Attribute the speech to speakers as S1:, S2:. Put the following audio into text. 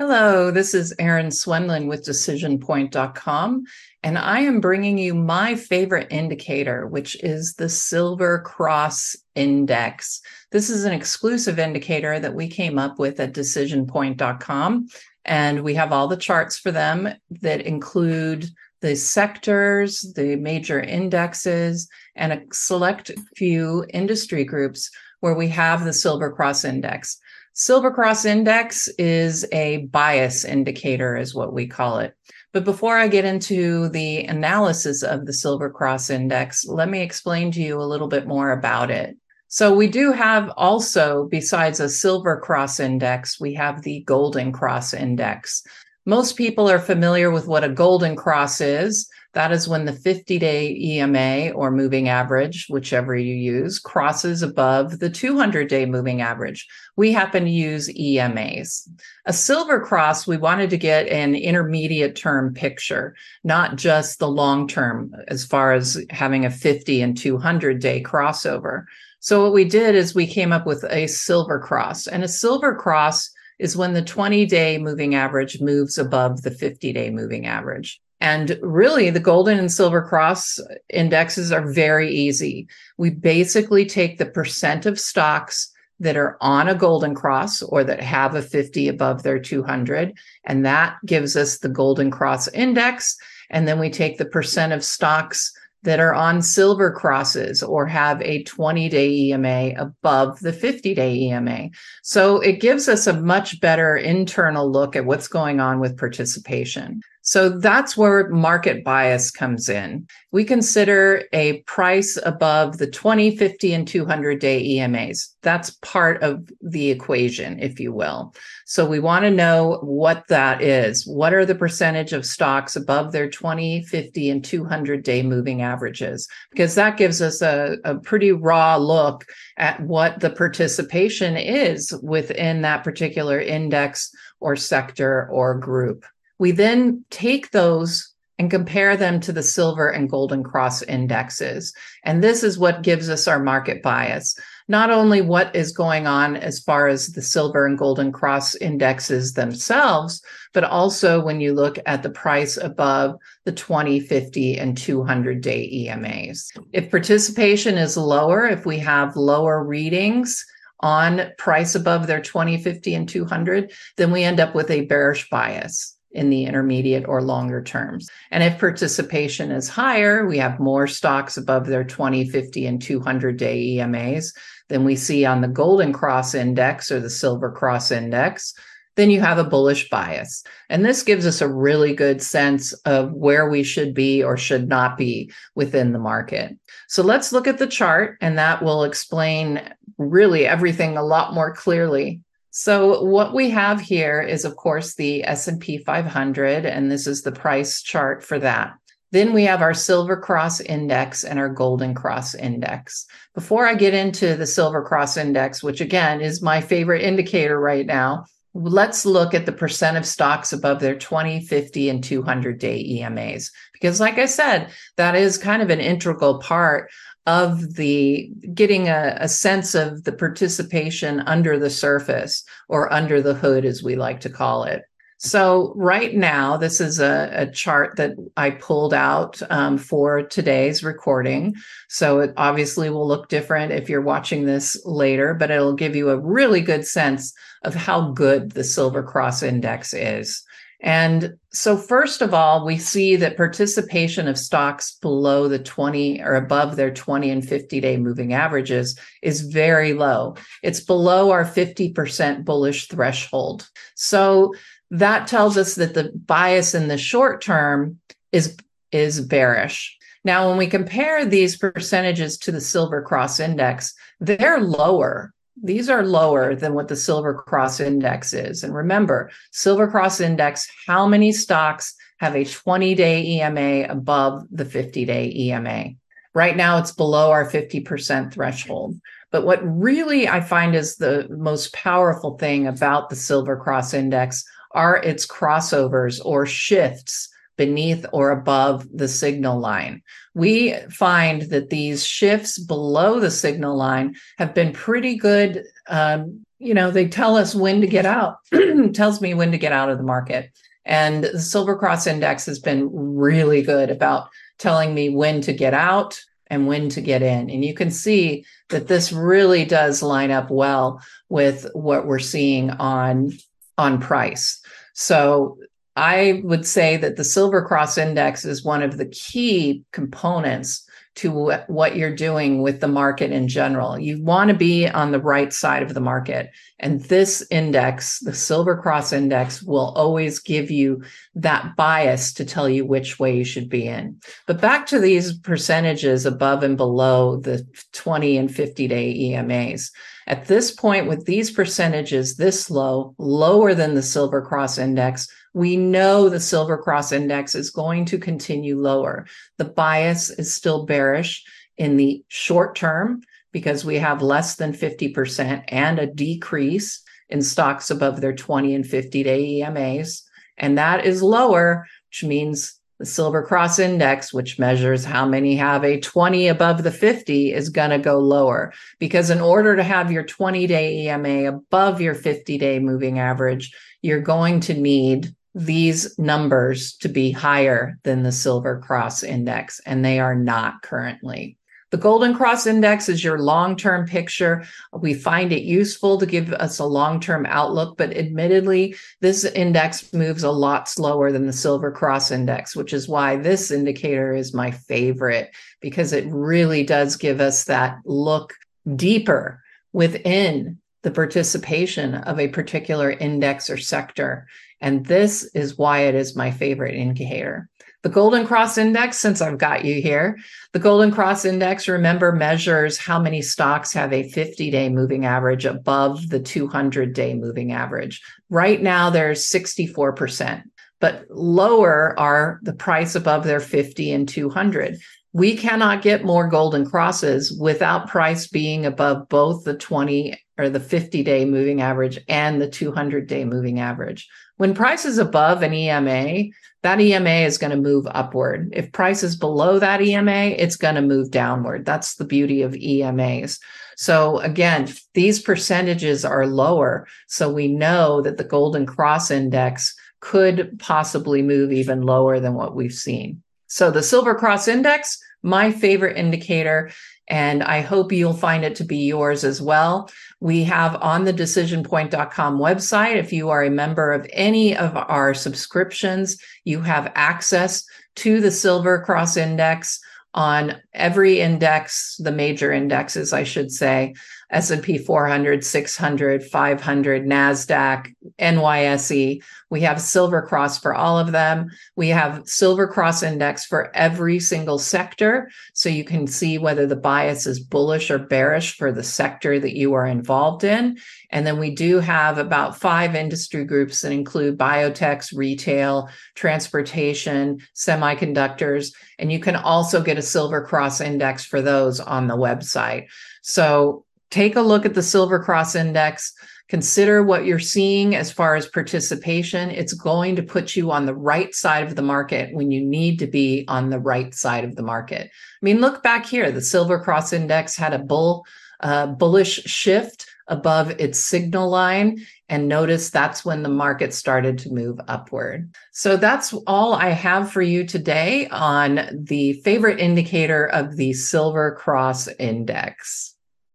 S1: Hello, this is Erin Swenlin with DecisionPoint.com, and I am bringing you my favorite indicator, which is the Silver Cross Index. This is an exclusive indicator that we came up with at DecisionPoint.com, and we have all the charts for them that include the sectors, the major indexes, and a select few industry groups where we have the Silver Cross Index. Silver Cross Index is a bias indicator, is what we call it. But before I get into the analysis of the Silver Cross Index, let me explain to you a little bit more about it. So, we do have also, besides a Silver Cross Index, we have the Golden Cross Index. Most people are familiar with what a Golden Cross is. That is when the 50 day EMA or moving average, whichever you use, crosses above the 200 day moving average. We happen to use EMAs. A silver cross, we wanted to get an intermediate term picture, not just the long term, as far as having a 50 and 200 day crossover. So, what we did is we came up with a silver cross, and a silver cross is when the 20 day moving average moves above the 50 day moving average. And really, the golden and silver cross indexes are very easy. We basically take the percent of stocks that are on a golden cross or that have a 50 above their 200, and that gives us the golden cross index. And then we take the percent of stocks that are on silver crosses or have a 20 day EMA above the 50 day EMA. So it gives us a much better internal look at what's going on with participation. So that's where market bias comes in. We consider a price above the 20, 50, and 200 day EMAs. That's part of the equation, if you will. So we want to know what that is. What are the percentage of stocks above their 20, 50, and 200 day moving averages? Because that gives us a, a pretty raw look at what the participation is within that particular index or sector or group. We then take those and compare them to the silver and golden cross indexes. And this is what gives us our market bias. Not only what is going on as far as the silver and golden cross indexes themselves, but also when you look at the price above the 20, 50, and 200 day EMAs. If participation is lower, if we have lower readings, on price above their 20, 50, and 200, then we end up with a bearish bias in the intermediate or longer terms. And if participation is higher, we have more stocks above their 20, 50, and 200 day EMAs than we see on the Golden Cross Index or the Silver Cross Index. Then you have a bullish bias. And this gives us a really good sense of where we should be or should not be within the market. So let's look at the chart, and that will explain really everything a lot more clearly so what we have here is of course the S&P 500 and this is the price chart for that. Then we have our Silver Cross Index and our Golden Cross Index. Before I get into the Silver Cross Index, which again is my favorite indicator right now, let's look at the percent of stocks above their 20, 50, and 200 day EMAs. Because, like I said, that is kind of an integral part of the getting a, a, sense of the participation under the surface or under the hood, as we like to call it. So, right now, this is a, a chart that I pulled out um, for today's recording. So, it obviously will look different if you're watching this later, but it'll give you a really good sense of how good the Silver Cross Index is. And so, first of all, we see that participation of stocks below the 20 or above their 20 and 50 day moving averages is very low. It's below our 50% bullish threshold. So, that tells us that the bias in the short term is, is bearish. Now, when we compare these percentages to the Silver Cross Index, they're lower these are lower than what the Silver Cross Index is. And remember, Silver Cross Index, how many stocks have a 20 day EMA above the 50 day EMA? Right now, it's below our 50% threshold. But what really I find is the most powerful thing about the Silver Cross Index are its crossovers or shifts beneath or above the signal line. We find that these shifts below the signal line have been pretty good um, you know, they tell us when to get out, tells me when to get out of the market. And the Silver Cross Index has been really good about telling me when to get out and when to get in. And you can see that this really does line up well with what we're seeing on on price. So I would say that the Silver Cross Index is one of the key components to what you're doing with the market in general. You want to be on the right side of the market. And this index, the Silver Cross Index, will always give you that bias to tell you which way you should be in. But back to these percentages above and below the 20 and 50 day EMAs. At this point, with these percentages this low, lower than the Silver Cross Index, we know the Silver Cross Index is going to continue lower. The bias is still bearish in the short term because we have less than 50% and a decrease in stocks above their 20 and 50 day EMAs. And that is lower, which means the Silver Cross Index, which measures how many have a 20 above the 50, is going to go lower. Because in order to have your 20 day EMA above your 50 day moving average, you're going to need these numbers to be higher than the Silver Cross Index, and they are not currently. The Golden Cross Index is your long term picture. We find it useful to give us a long term outlook, but admittedly, this index moves a lot slower than the Silver Cross Index, which is why this indicator is my favorite because it really does give us that look deeper within the participation of a particular index or sector. And this is why it is my favorite indicator. The Golden Cross Index, since I've got you here, the Golden Cross Index, remember, measures how many stocks have a 50 day moving average above the 200 day moving average. Right now, there's 64%, but lower are the price above their 50 and 200. We cannot get more Golden Crosses without price being above both the 20 or the 50 day moving average and the 200 day moving average. When price is above an EMA, that EMA is going to move upward. If price is below that EMA, it's going to move downward. That's the beauty of EMAs. So again, these percentages are lower. So we know that the Golden Cross Index could possibly move even lower than what we've seen. So the Silver Cross Index, my favorite indicator, and I hope you'll find it to be yours as well. We have on the decisionpoint.com website, if you are a member of any of our subscriptions, you have access to the Silver Cross Index on every index, the major indexes, I should say, S&P 400, 600, 500, NASDAQ, NYSE. We have Silver Cross for all of them. We have Silver Cross Index for every single sector. So you can see whether the bias is bullish or bearish for the sector that you are involved in. And then we do have about five industry groups that include biotechs, retail, transportation, semiconductors. And you can also get a Silver Cross Index for those on the website. So take a look at the Silver Cross Index. Consider what you're seeing as far as participation. It's going to put you on the right side of the market when you need to be on the right side of the market. I mean, look back here. The Silver Cross Index had a bull, uh, bullish shift above its signal line. And notice that's when the market started to move upward. So that's all I have for you today on the favorite indicator of the Silver Cross Index.